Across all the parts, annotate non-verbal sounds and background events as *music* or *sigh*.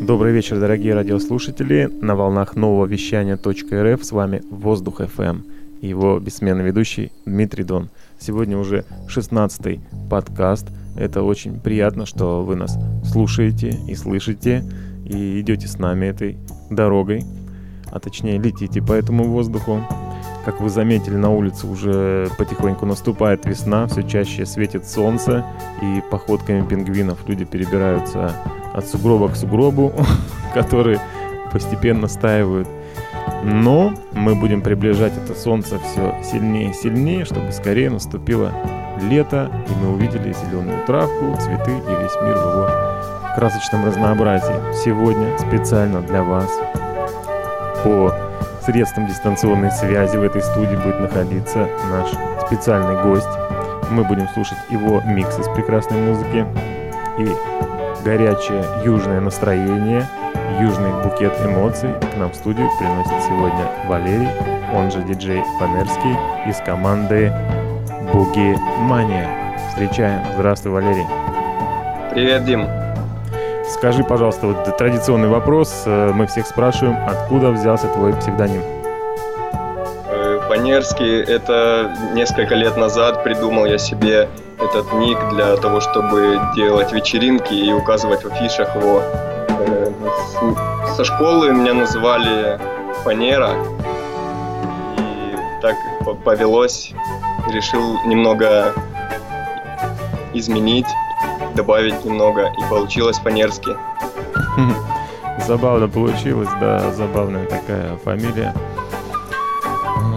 Добрый вечер, дорогие радиослушатели. На волнах нового вещания .рф с вами Воздух FM и его бессменный ведущий Дмитрий Дон. Сегодня уже 16-й подкаст. Это очень приятно, что вы нас слушаете и слышите и идете с нами этой дорогой, а точнее летите по этому воздуху. Как вы заметили, на улице уже потихоньку наступает весна, все чаще светит солнце, и походками пингвинов люди перебираются от сугроба к сугробу, *laughs* которые постепенно стаивают. Но мы будем приближать это солнце все сильнее и сильнее, чтобы скорее наступило лето, и мы увидели зеленую травку, цветы и весь мир в его красочном разнообразии. Сегодня специально для вас по средствам дистанционной связи в этой студии будет находиться наш специальный гость. Мы будем слушать его микс из прекрасной музыки и горячее южное настроение, южный букет эмоций к нам в студию приносит сегодня Валерий, он же диджей Фанерский из команды Буги Мания. Встречаем. Здравствуй, Валерий. Привет, Дим. Скажи, пожалуйста, вот традиционный вопрос. Э, мы всех спрашиваем, откуда взялся твой псевдоним? Фанерский – это несколько лет назад придумал я себе этот ник для того, чтобы делать вечеринки и указывать в афишах его. Э, со школы меня называли Фанера, и так повелось, решил немного изменить, добавить немного, и получилось Фанерский. *laughs* Забавно получилось, да, забавная такая фамилия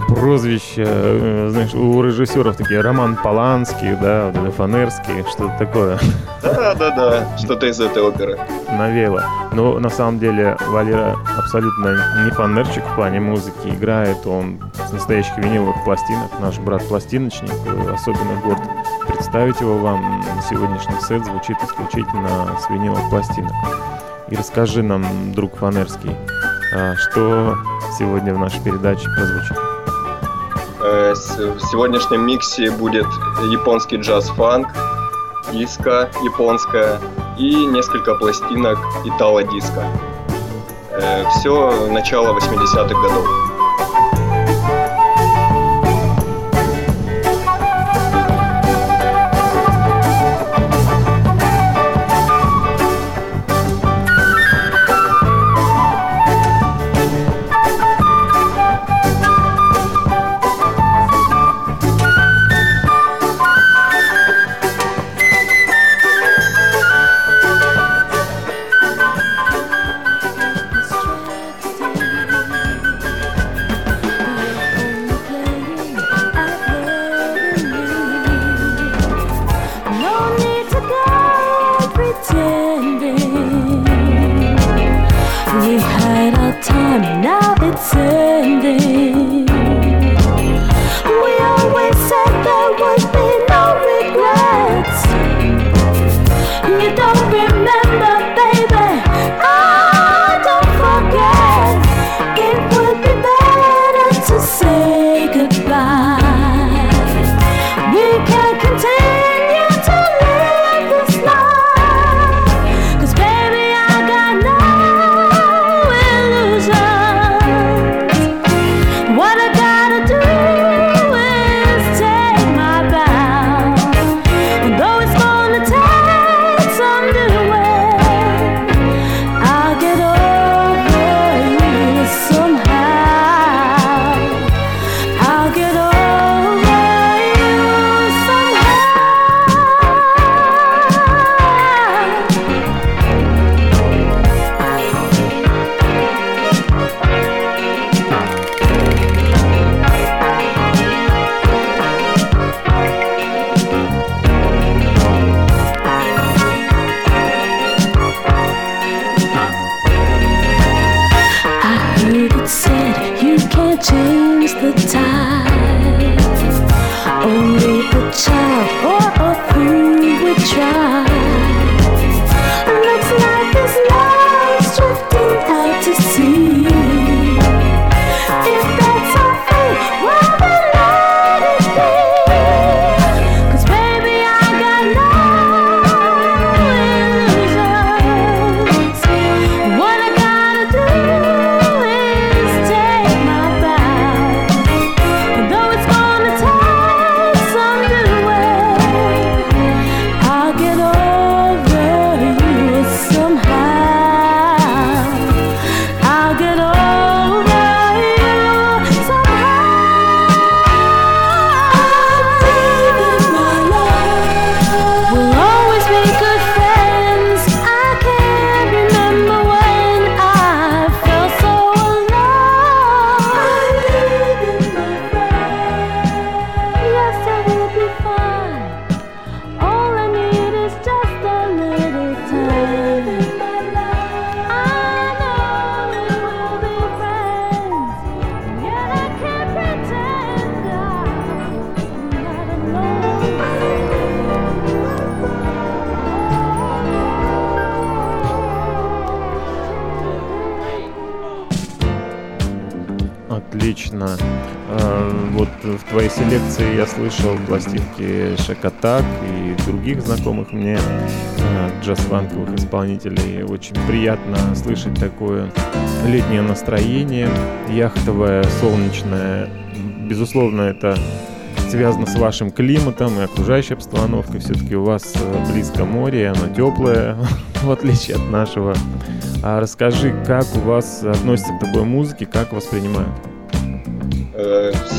прозвища, э, знаешь, у режиссеров такие Роман Поланский, да, вот Фанерский, что-то такое. Да, да, да, что-то из этой оперы. Навело. Но на самом деле Валера абсолютно не фанерчик в плане музыки. Играет он с настоящих виниловых пластинок. Наш брат-пластиночник. Особенно горд представить его вам. Сегодняшний сет звучит исключительно с виниловых пластинок. И расскажи нам, друг Фанерский, а что сегодня в нашей передаче прозвучит. Э, в сегодняшнем миксе будет японский джаз-фанк, диско японская и несколько пластинок итало-диско. Э, Все начало 80-х годов. Пластинки Шакатак и других знакомых мне э, джаз-фанковых исполнителей. Очень приятно слышать такое летнее настроение, яхтовое, солнечное. Безусловно, это связано с вашим климатом и окружающей обстановкой. Все-таки у вас э, близко море, оно теплое, *laughs* в отличие от нашего. А расскажи, как у вас относятся к такой музыке, как воспринимают?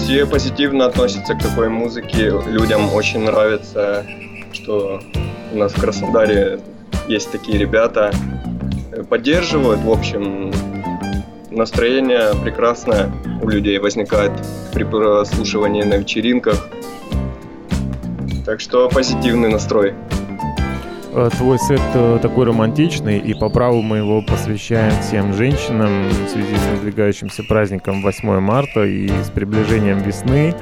Все позитивно относятся к такой музыке. Людям очень нравится, что у нас в Краснодаре есть такие ребята. Поддерживают, в общем, настроение прекрасное у людей возникает при прослушивании на вечеринках. Так что позитивный настрой. Э, твой сет э, такой романтичный, и по праву мы его посвящаем всем женщинам в связи с надвигающимся праздником 8 марта и с приближением весны.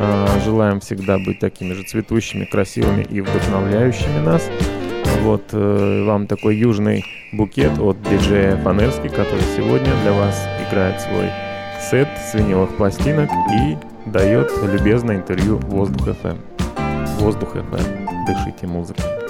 Э, желаем всегда быть такими же цветущими, красивыми и вдохновляющими нас. Вот вам такой южный букет от диджея Фанерски, который сегодня для вас играет свой сет с пластинок и дает любезное интервью Воздух FM. Воздух FM. Дышите музыкой.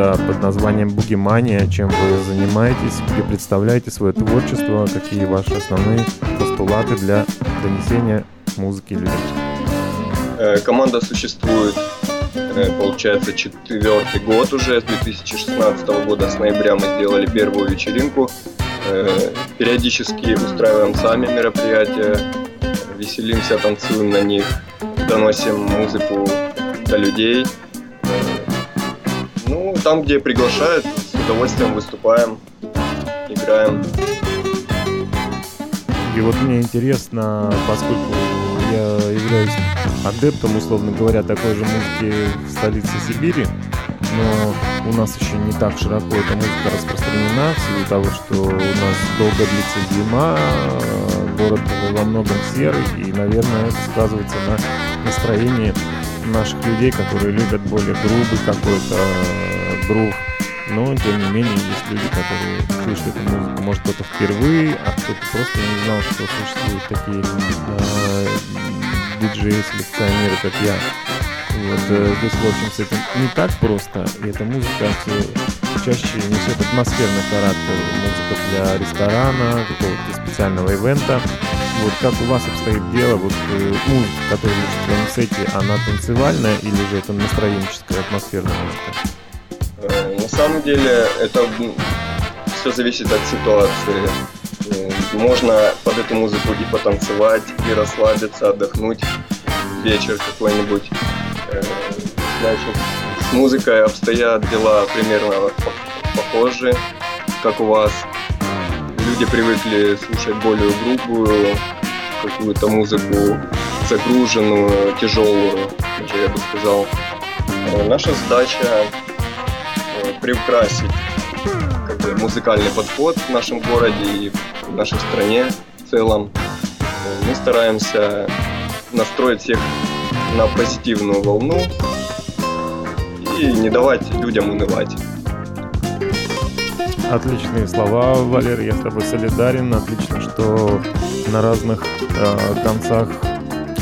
Команда под названием Бугимания, чем вы занимаетесь, где представляете свое творчество, какие ваши основные постулаты для донесения музыки людям? Э, команда существует, э, получается, четвертый год уже, с 2016 года, с ноября мы сделали первую вечеринку. Э, периодически устраиваем сами мероприятия, веселимся, танцуем на них, доносим музыку до людей – там, где приглашают, с удовольствием выступаем, играем. И вот мне интересно, поскольку я являюсь адептом, условно говоря, такой же музыки в столице Сибири, но у нас еще не так широко эта музыка распространена, в силу того, что у нас долго длится зима, город во многом серый, и, наверное, это сказывается на настроении наших людей, которые любят более грубый какой-то грув. Но, тем не менее, есть люди, которые слышат эту музыку, может, кто-то впервые, а кто-то просто не знал, что существуют такие э, диджеи-селекционеры, как я. Вот, э, здесь, в общем, с этим не так просто, и эта музыка все чаще несет атмосферный характер. Музыка для ресторана, какого-то специального ивента. вот как у вас обстоит дело, вот э, музыка, которая в сете, она танцевальная или же это настроенческая, атмосферная музыка? Э, на самом деле это все зависит от ситуации. Э, можно под эту музыку и потанцевать, и расслабиться, отдохнуть вечер какой-нибудь. Э, знаешь, с музыкой обстоят дела примерно похожи, как у вас. Люди привыкли слушать более грубую какую-то музыку, загруженную, тяжелую, даже я бы сказал. Наша задача приукрасить как бы, музыкальный подход в нашем городе и в нашей стране в целом. Мы стараемся настроить всех на позитивную волну и не давать людям унывать. Отличные слова, Валер, я с тобой солидарен. Отлично, что на разных э, концах,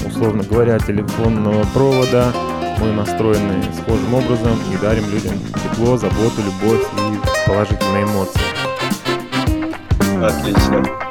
условно говоря, телефонного провода мы настроены схожим образом и дарим людям тепло, заботу, любовь и положительные эмоции. Отлично.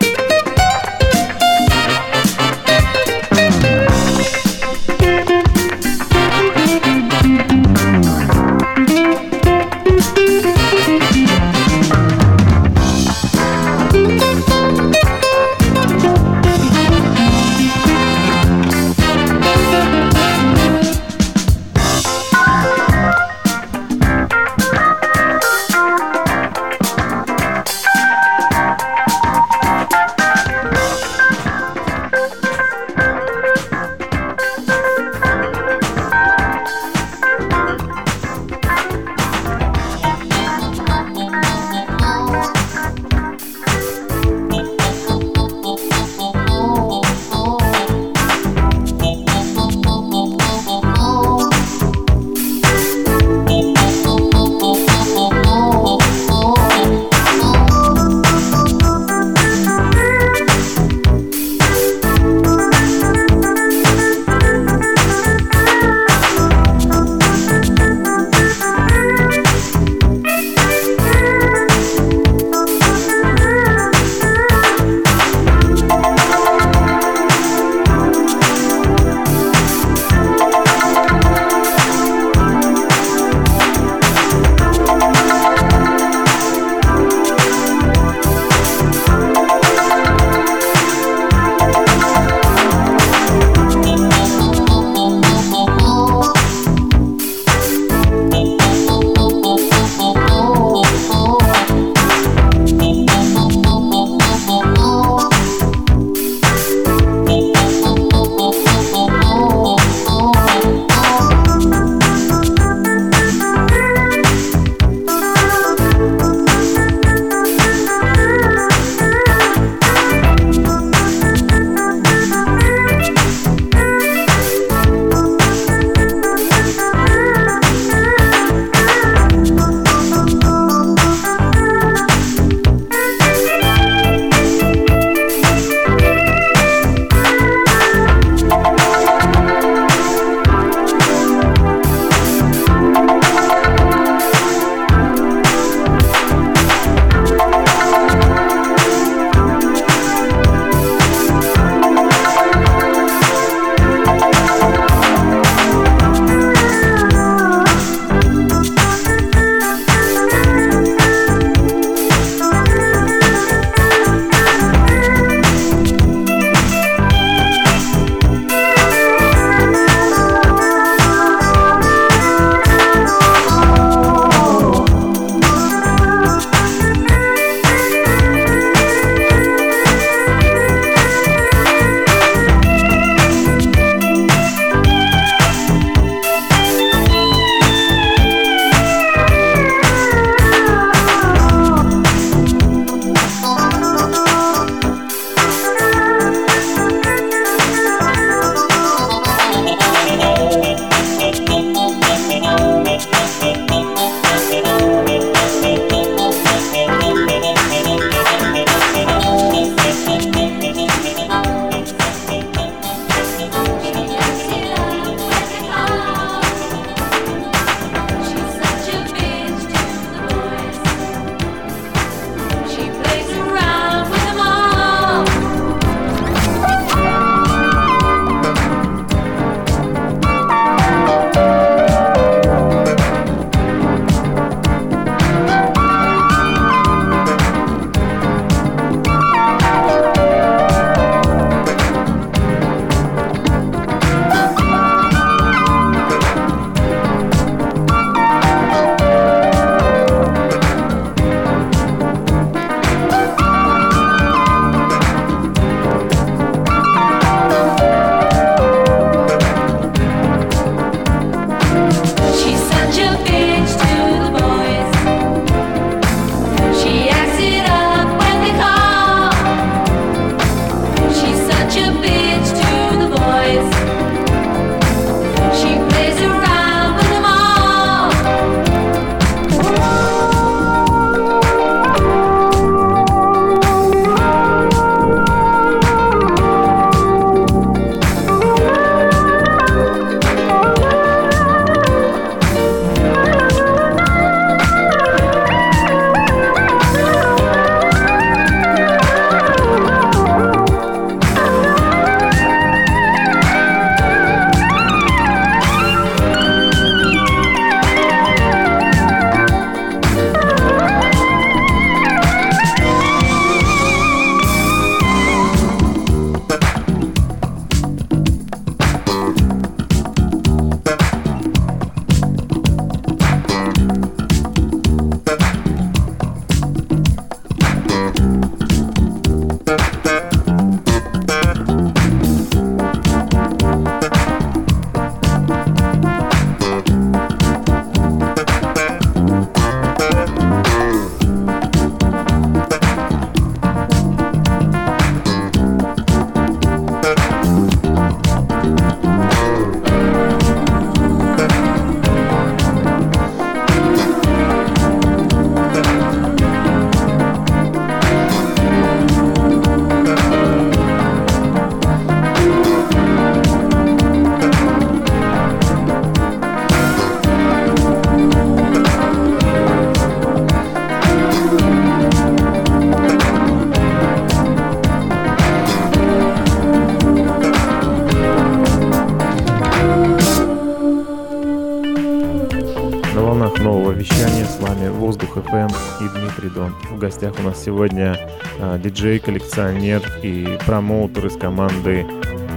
Сегодня а, диджей, коллекционер и промоутер из команды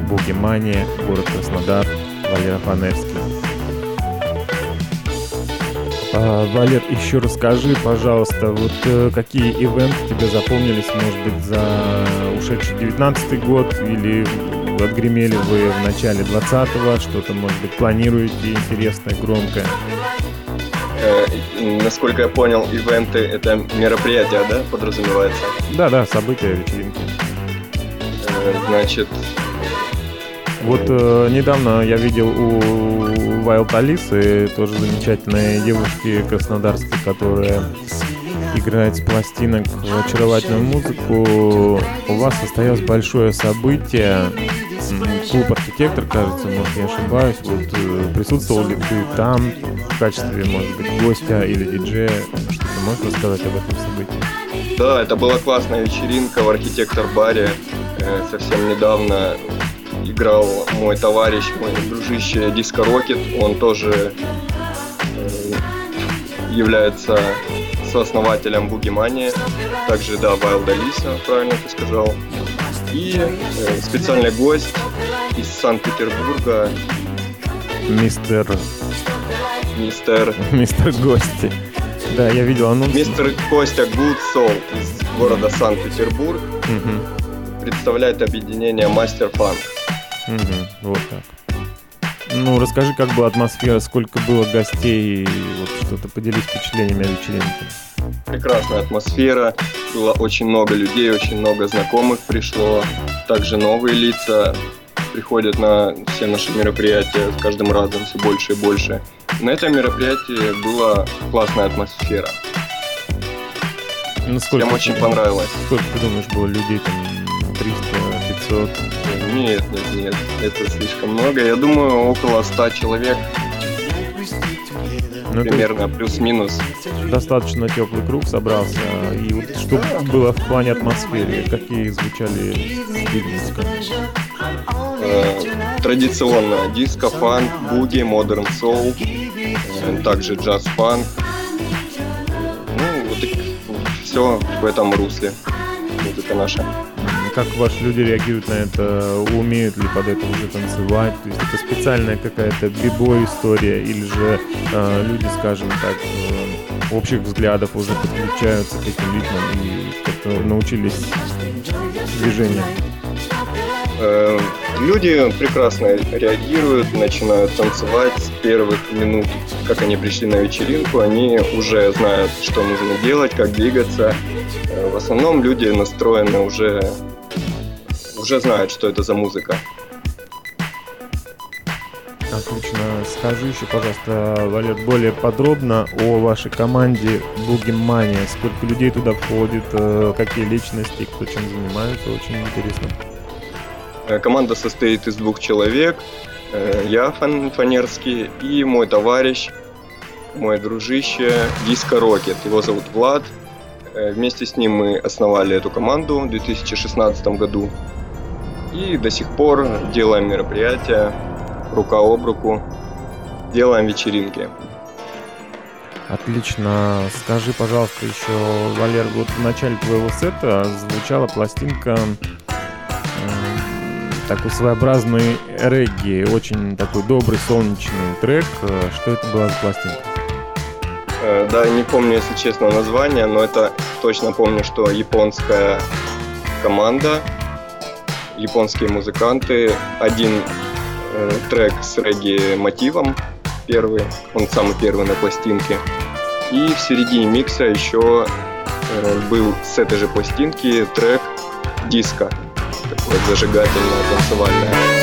Буги Мания, город Краснодар, Валера Фанерский. А, Валер, еще расскажи, пожалуйста, вот э, какие ивенты тебе запомнились, может быть, за ушедший 19 год или отгремели вы в начале 20-го, что-то, может быть, планируете интересное, громкое? Э, насколько я понял, ивенты — это мероприятия, да, подразумевается? Да-да, события, вечеринки. Э, значит... Вот э, недавно я видел у Wild Алисы тоже замечательные девушки краснодарские, которые играет с пластинок очаровательную музыку. У вас состоялось большое событие клуб архитектор, кажется, может, я ошибаюсь. Вот э, присутствовал ли ты там в качестве, может быть, гостя или диджея? Что ты можешь рассказать об этом событии? Да, это была классная вечеринка в архитектор-баре. Э, совсем недавно играл мой товарищ, мой дружище Диско Рокет. Он тоже э, является сооснователем Бугимани. Также, да, Wild Алиса, правильно ты сказал. И э, специальный гость из Санкт-Петербурга. Мистер... Мистер... Мистер Гости. Да, я видел анонс. Мистер Костя Soul из города Санкт-Петербург. Угу. Представляет объединение Мастер Фанк. Угу, вот так. Ну, расскажи, как была атмосфера, сколько было гостей, вот что-то поделись впечатлениями о вечеринке прекрасная атмосфера, было очень много людей, очень много знакомых пришло, также новые лица приходят на все наши мероприятия с каждым разом все больше и больше. На этом мероприятии была классная атмосфера. Ну, сколько, Всем очень понравилось. Сколько ты думаешь было людей там? 300, 500? Нет, нет, нет, это слишком много. Я думаю, около 100 человек ну, примерно плюс-минус. Достаточно теплый круг собрался. И вот что было в плане атмосферы? Какие звучали стили музыка? Э, традиционно. Диско, фанк, буги, модерн соул, э, также джаз-фанк. Ну, вот и все в этом русле. Музыка наша как ваши люди реагируют на это, умеют ли под это уже танцевать, то есть это специальная какая-то бибой история, или же э, люди, скажем так, э, общих взглядов уже подключаются к этим ритмам и как-то научились движениям? Люди прекрасно реагируют, начинают танцевать с первых минут, как они пришли на вечеринку, они уже знают, что нужно делать, как двигаться. Э, в основном люди настроены уже уже знают, что это за музыка. Отлично. Скажи еще, пожалуйста, Валер, более подробно о вашей команде Бугимания. Сколько людей туда входит, э, какие личности, кто чем занимается, очень интересно. Э, команда состоит из двух человек. Э, я, Фан Фанерский, и мой товарищ, мой дружище Диско Рокет. Его зовут Влад. Вместе с ним мы основали эту команду в 2016 году. И до сих пор делаем мероприятия рука об руку, делаем вечеринки. Отлично. Скажи, пожалуйста, еще, Валер, вот в начале твоего сета звучала пластинка такой своеобразный регги, очень такой добрый солнечный трек. Что это была за пластинка? Э, да, не помню, если честно, название, но это точно помню, что японская команда японские музыканты. Один э, трек с регги-мотивом, первый, он самый первый на пластинке. И в середине микса еще э, был с этой же пластинки трек диско, такое зажигательное, танцевальное.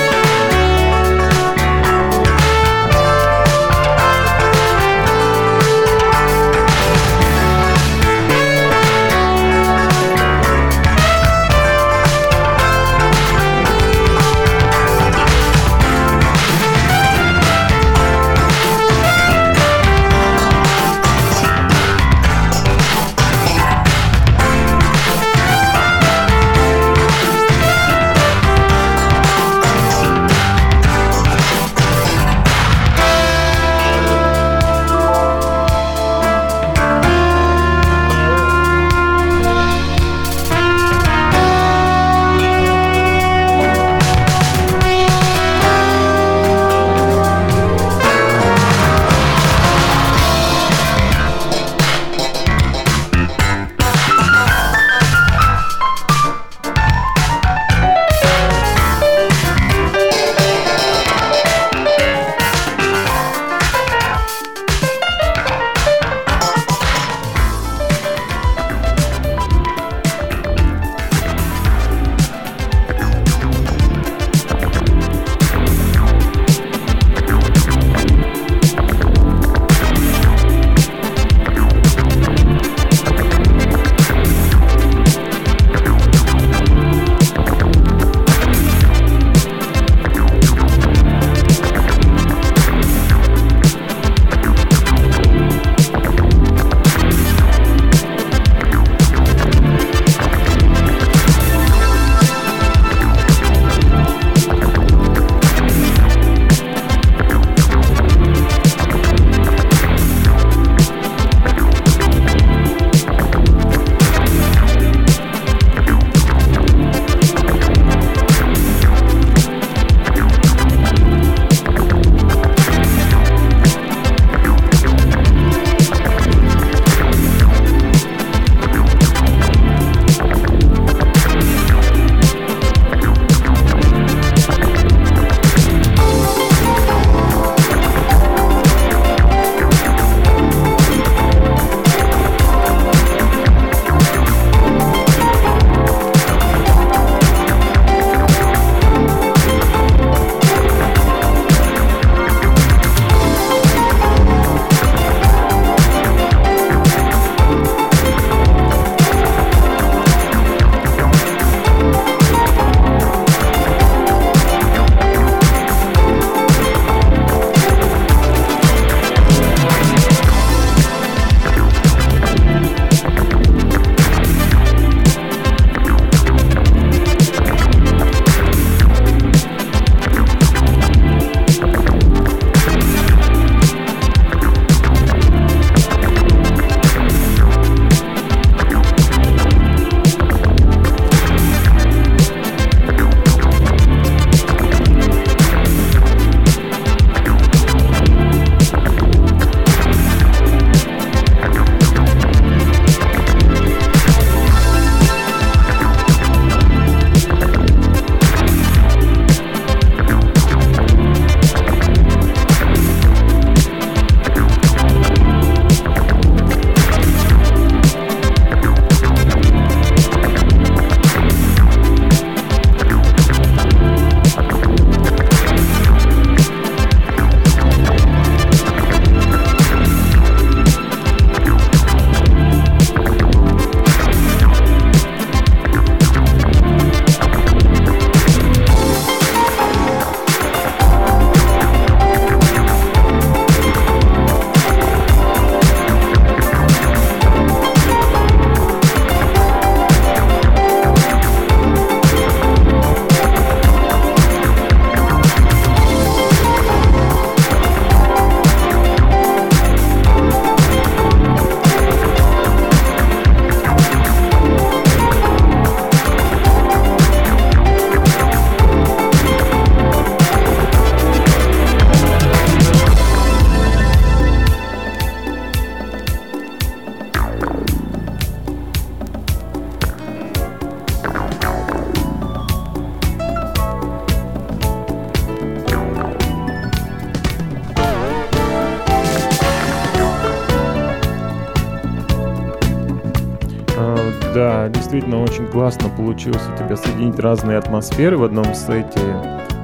Да, действительно очень классно получилось у тебя соединить разные атмосферы в одном сете.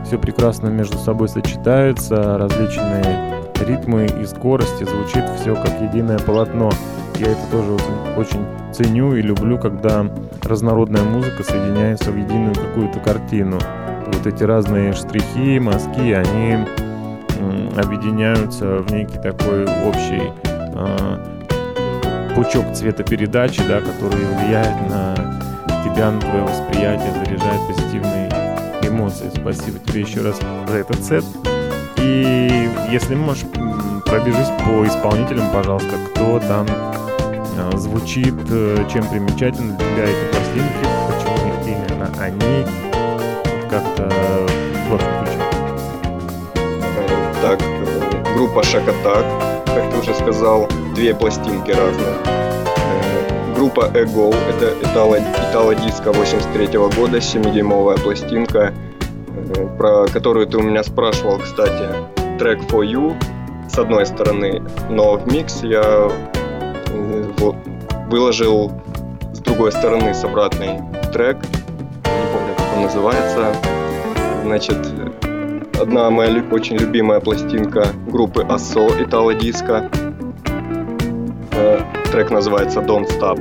Все прекрасно между собой сочетается, различные ритмы и скорости, звучит все как единое полотно. Я это тоже очень, ценю и люблю, когда разнородная музыка соединяется в единую какую-то картину. Вот эти разные штрихи, мазки, они объединяются в некий такой общий э, пучок цветопередачи, да, который влияет на тебя, на твое восприятие, заряжает позитивные эмоции. Спасибо тебе еще раз за этот сет. И если можешь, пробежись по исполнителям, пожалуйста, кто там э, звучит, э, чем примечательны для тебя эти пластинки, почему именно они, как-то в общем ключе. Так, группа Шакатак, как ты уже сказал, две пластинки разные. Э, группа Ego, это итало-диско 83 -го года, 7-дюймовая пластинка, про которую ты у меня спрашивал, кстати, трек For You, с одной стороны, но в микс я э, выложил с другой стороны с обратной трек, не помню, как он называется. Значит, одна моя очень любимая пластинка группы ASO Итало Диско. Э, трек называется Don't Stop.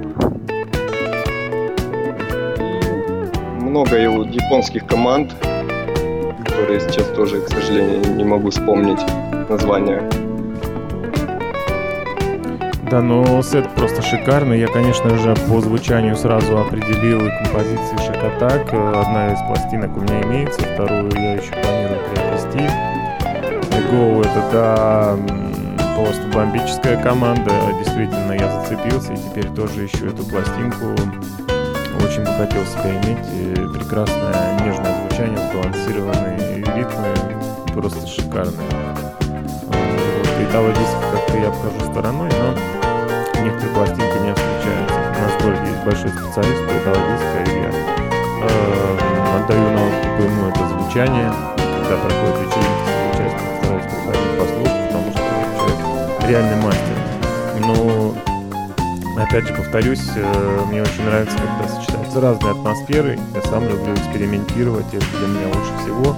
Много японских команд, которые сейчас тоже, к сожалению, не могу вспомнить название. Да, но сет просто шикарный. Я, конечно же, по звучанию сразу определил и композиции Шакатак. Одна из пластинок у меня имеется, вторую я еще планирую приобрести. Go это, да, просто бомбическая команда. Действительно, я зацепился и теперь тоже ищу эту пластинку. Очень бы хотел себя иметь. Прекрасное нежное звучание, сбалансированные ритмы, просто шикарные. Вот, итало диск как-то я обхожу стороной, но некоторые пластинки не встречаются. У нас в городе есть большой специалист по диска, и я э, отдаю на ему это звучание, когда проходит вечеринки реальный мастер. Но опять же повторюсь, э, мне очень нравится, когда сочетаются разные атмосферы. Я сам люблю экспериментировать, это для меня лучше всего.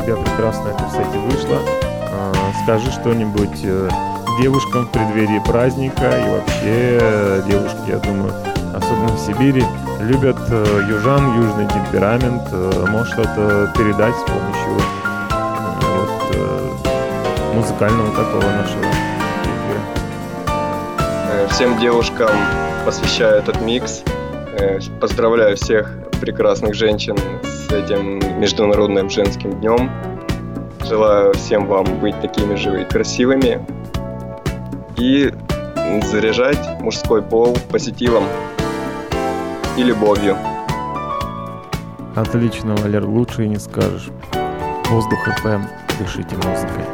У тебя прекрасно это сете вышло. Э, скажи что-нибудь э, девушкам в преддверии праздника и вообще э, девушки, я думаю, особенно в Сибири, любят южан, южный темперамент, может что-то передать с помощью вот, музыкального такого нашего. Всем девушкам посвящаю этот микс. Поздравляю всех прекрасных женщин с этим Международным женским днем. Желаю всем вам быть такими же и красивыми, и заряжать мужской пол позитивом и любовью. Отлично, Валер, лучше и не скажешь. Воздух FM, дышите музыкой.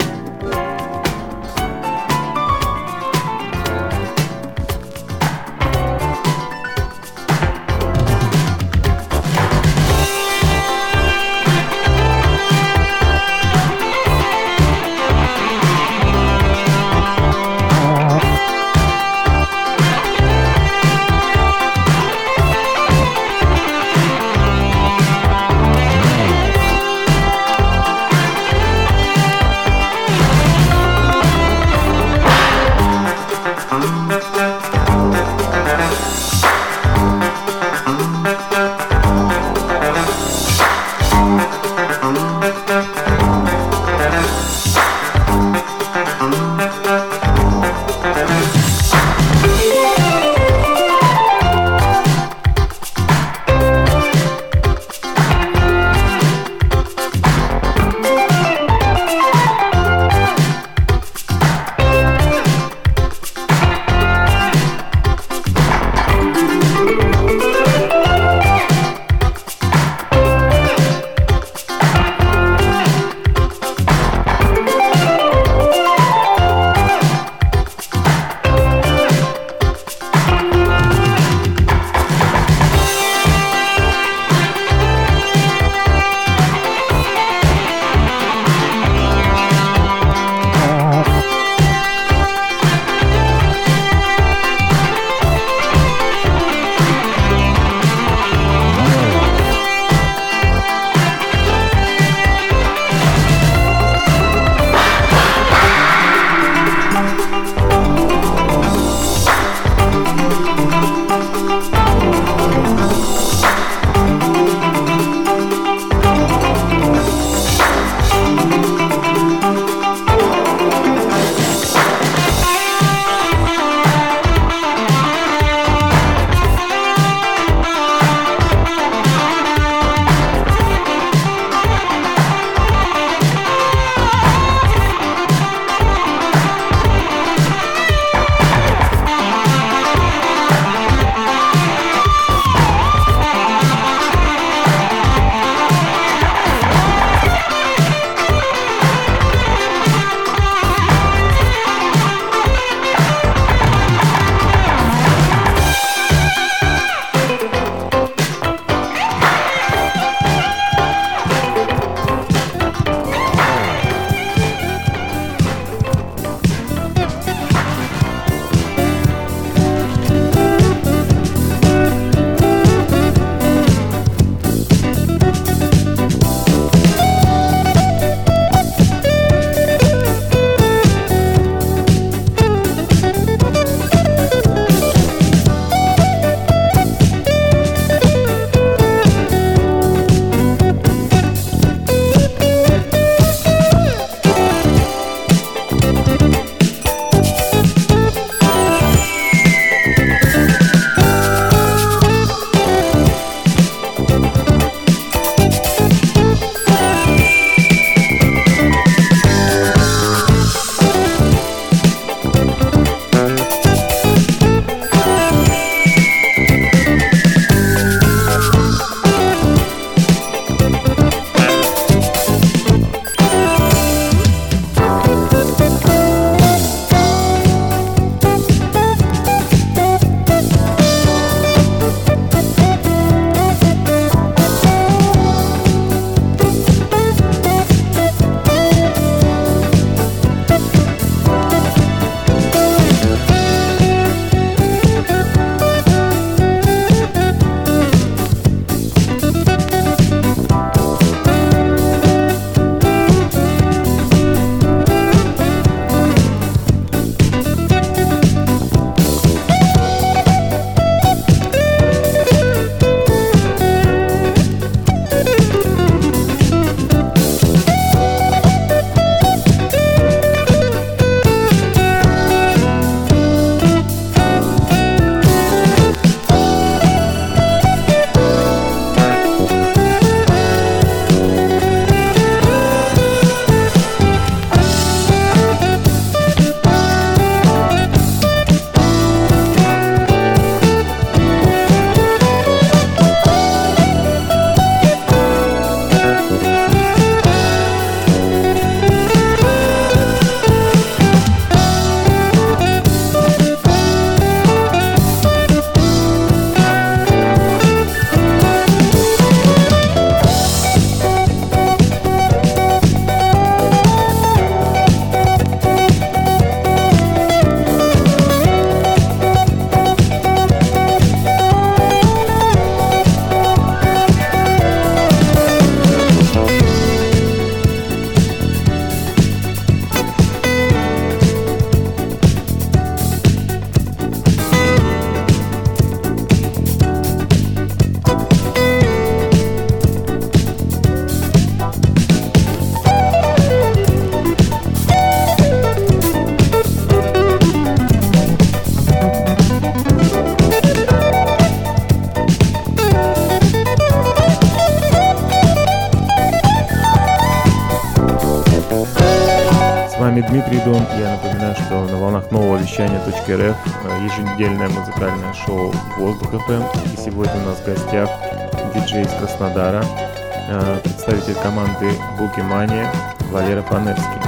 Э, представитель команды Буки Мания Валера Фанерский.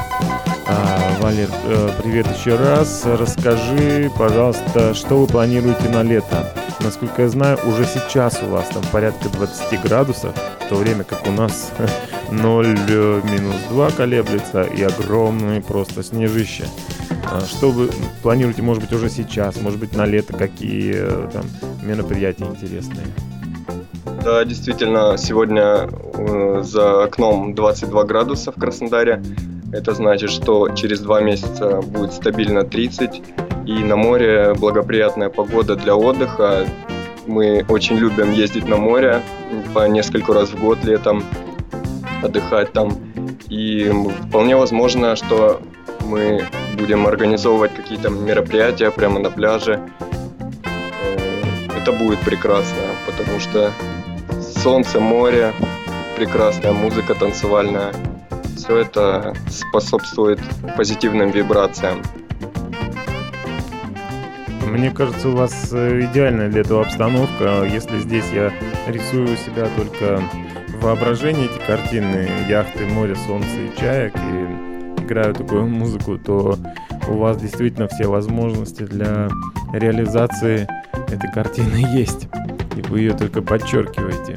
А, Валер, э, привет еще раз. Расскажи, пожалуйста, что вы планируете на лето? Насколько я знаю, уже сейчас у вас там порядка 20 градусов, в то время как у нас *laughs* 0 минус 2 колеблется и огромные просто снежище. А что вы планируете, может быть, уже сейчас, может быть, на лето какие э, там мероприятия интересные? Да, действительно, сегодня э, за окном 22 градуса в Краснодаре. Это значит, что через два месяца будет стабильно 30, и на море благоприятная погода для отдыха. Мы очень любим ездить на море по несколько раз в год летом, отдыхать там. И вполне возможно, что мы будем организовывать какие-то мероприятия прямо на пляже. Э, это будет прекрасно, потому что солнце, море, прекрасная музыка танцевальная. Все это способствует позитивным вибрациям. Мне кажется, у вас э, идеальная для этого обстановка. Если здесь я рисую себя только в воображении эти картины, яхты, море, солнце и чаек, и играю такую музыку, то у вас действительно все возможности для реализации этой картины *laughs* есть. И вы ее только подчеркиваете.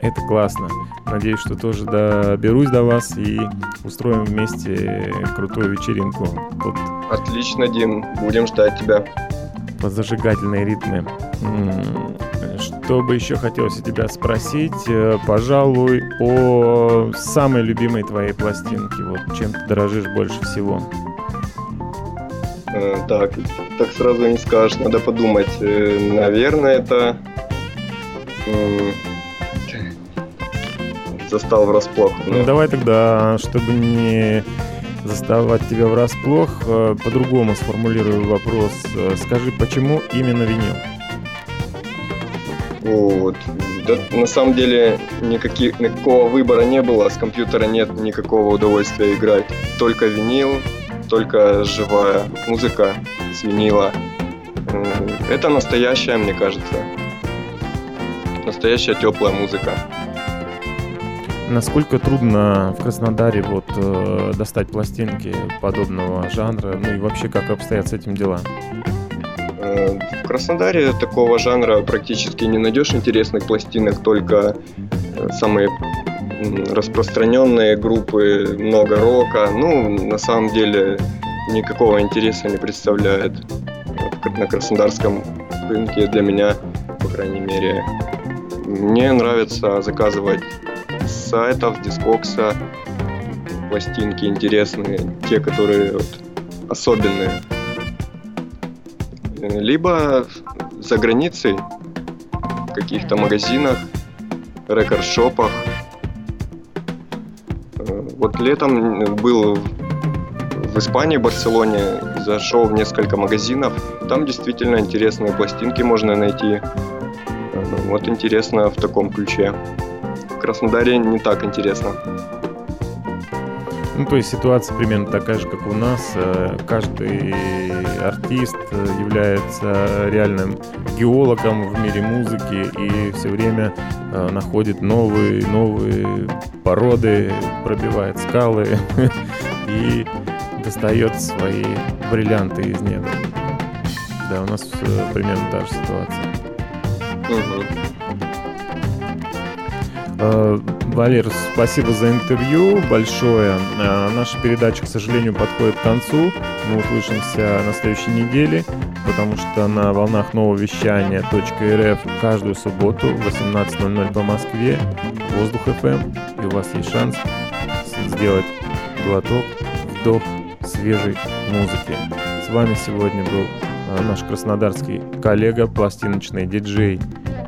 Это классно. Надеюсь, что тоже доберусь до вас и устроим вместе крутую вечеринку. Тут... Отлично, Дим. Будем ждать тебя. Под зажигательные ритмы. Что бы еще хотелось у тебя спросить? Э, пожалуй, о самой любимой твоей пластинке. Вот чем ты дорожишь больше всего? Э, так, так сразу не скажешь, надо подумать. Э, наверное, это застал врасплох. Но... Ну давай тогда, чтобы не заставать тебя врасплох, э, по-другому сформулирую вопрос. Э, скажи, почему именно винил? Вот. Да, на самом деле никаких, никакого выбора не было, с компьютера нет никакого удовольствия играть. Только винил, только живая музыка с винила. Это настоящая, мне кажется. Настоящая теплая музыка. Насколько трудно в Краснодаре вот э, достать пластинки подобного жанра, ну и вообще как обстоят с этим дела? Э, в Краснодаре такого жанра практически не найдешь интересных пластинок, только э, самые распространенные группы, много рока. Ну, на самом деле, никакого интереса не представляет на краснодарском рынке для меня, по крайней мере. Мне нравится заказывать сайтов, дискокса, пластинки интересные, те, которые вот особенные. Либо за границей, в каких-то магазинах, рекорд-шопах. Вот летом был в Испании, в Барселоне, зашел в несколько магазинов. Там действительно интересные пластинки можно найти. Вот интересно в таком ключе. Краснодаре не так интересно. Ну, то есть ситуация примерно такая же, как у нас. Э, каждый артист является реальным геологом в мире музыки и все время э, находит новые, новые породы, пробивает скалы *laughs* и достает свои бриллианты из неба. Да, у нас э, примерно та же ситуация. Э, Валер, спасибо за интервью большое. Э, наша передача, к сожалению, подходит к концу. Мы услышимся на следующей неделе, потому что на волнах нового вещания .рф каждую субботу в 18.00 по Москве воздух FM, и у вас есть шанс сделать глоток, вдох свежей музыки. С вами сегодня был э, наш краснодарский коллега, пластиночный диджей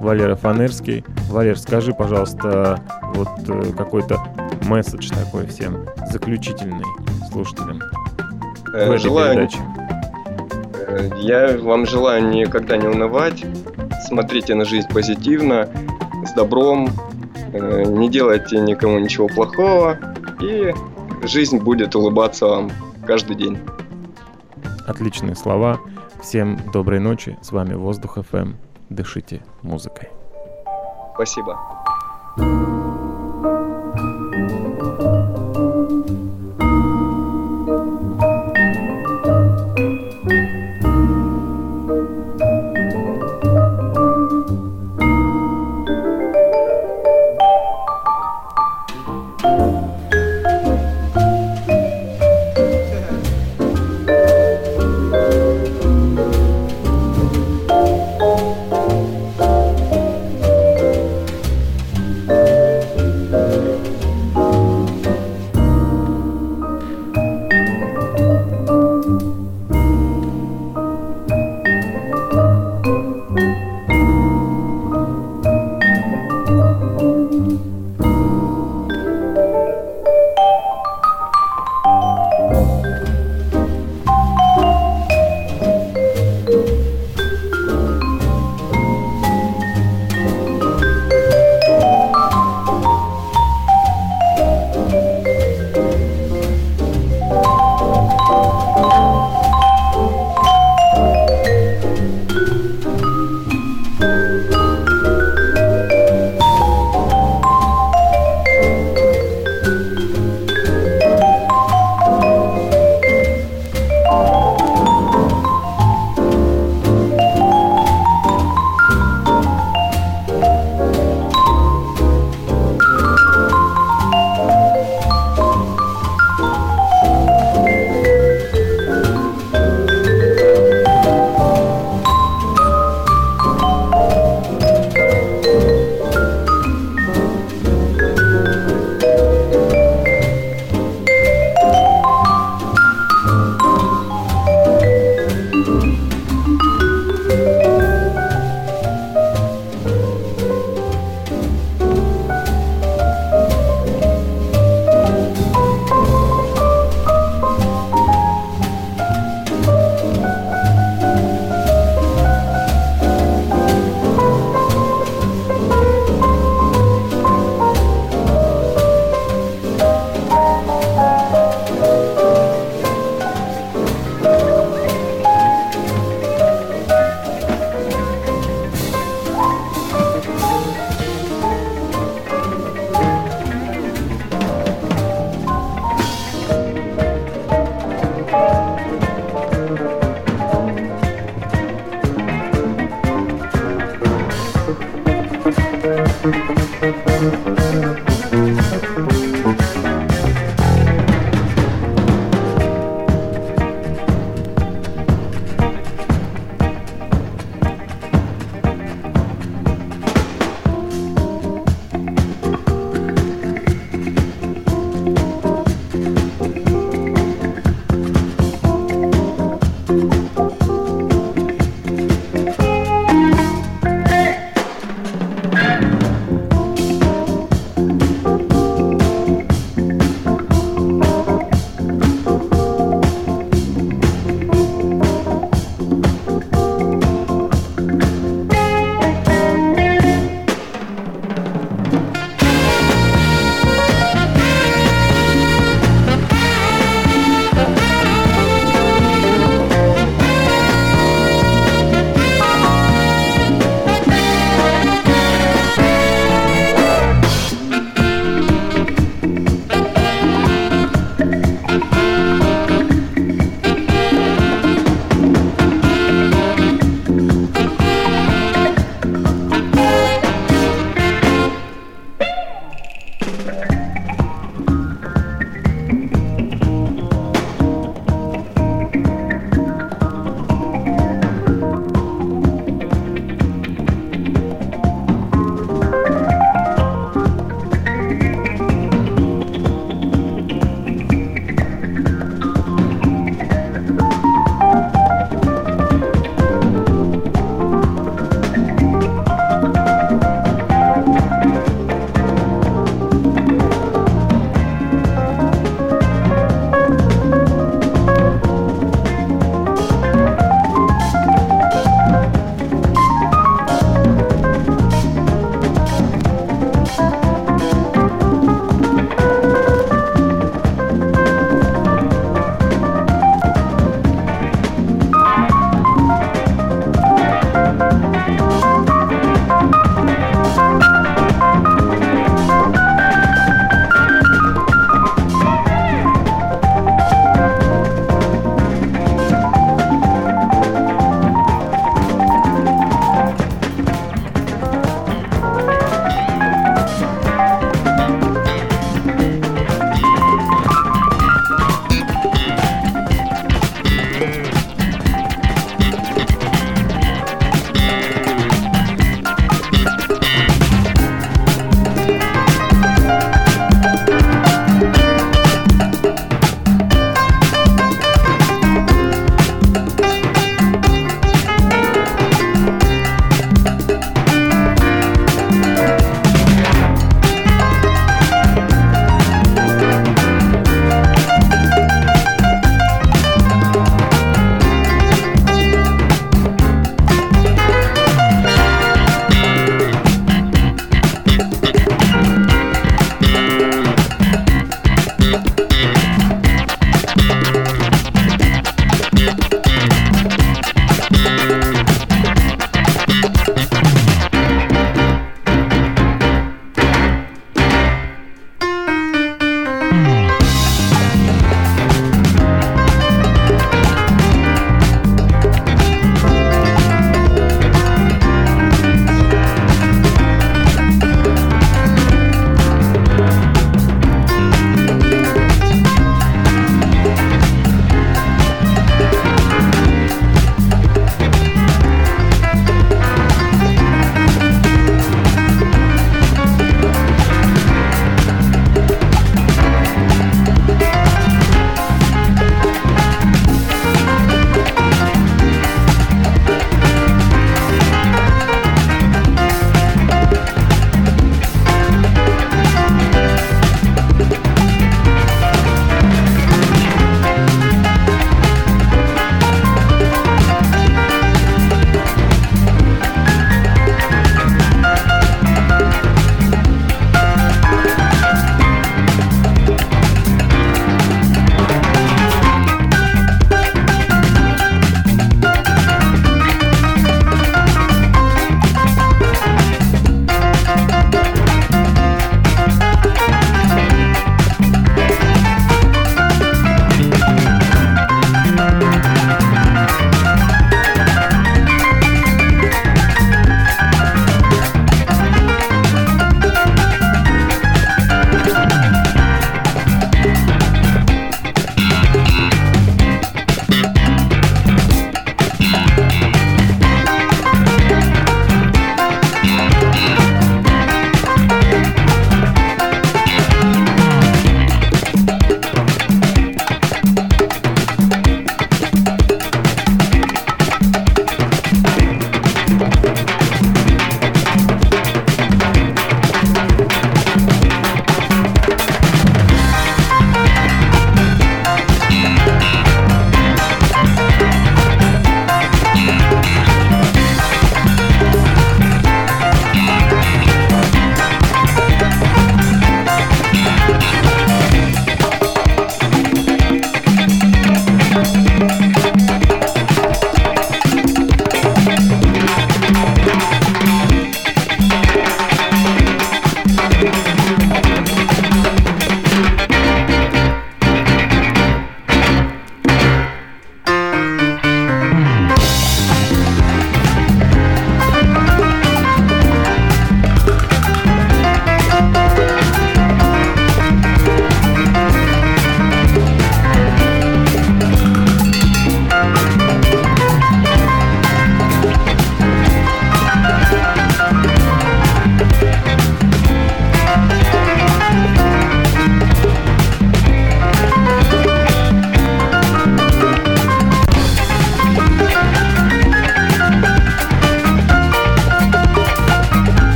Валера Фанерский. Валер, скажи, пожалуйста, вот э, какой-то месседж такой всем заключительный слушателям э, желаю, передаче. Э, я вам желаю никогда не унывать, смотрите на жизнь позитивно, с добром, не делайте никому ничего плохого, и жизнь будет улыбаться вам каждый день. Отличные слова. Всем доброй ночи. С вами Воздух FM. Дышите музыкой. Спасибо.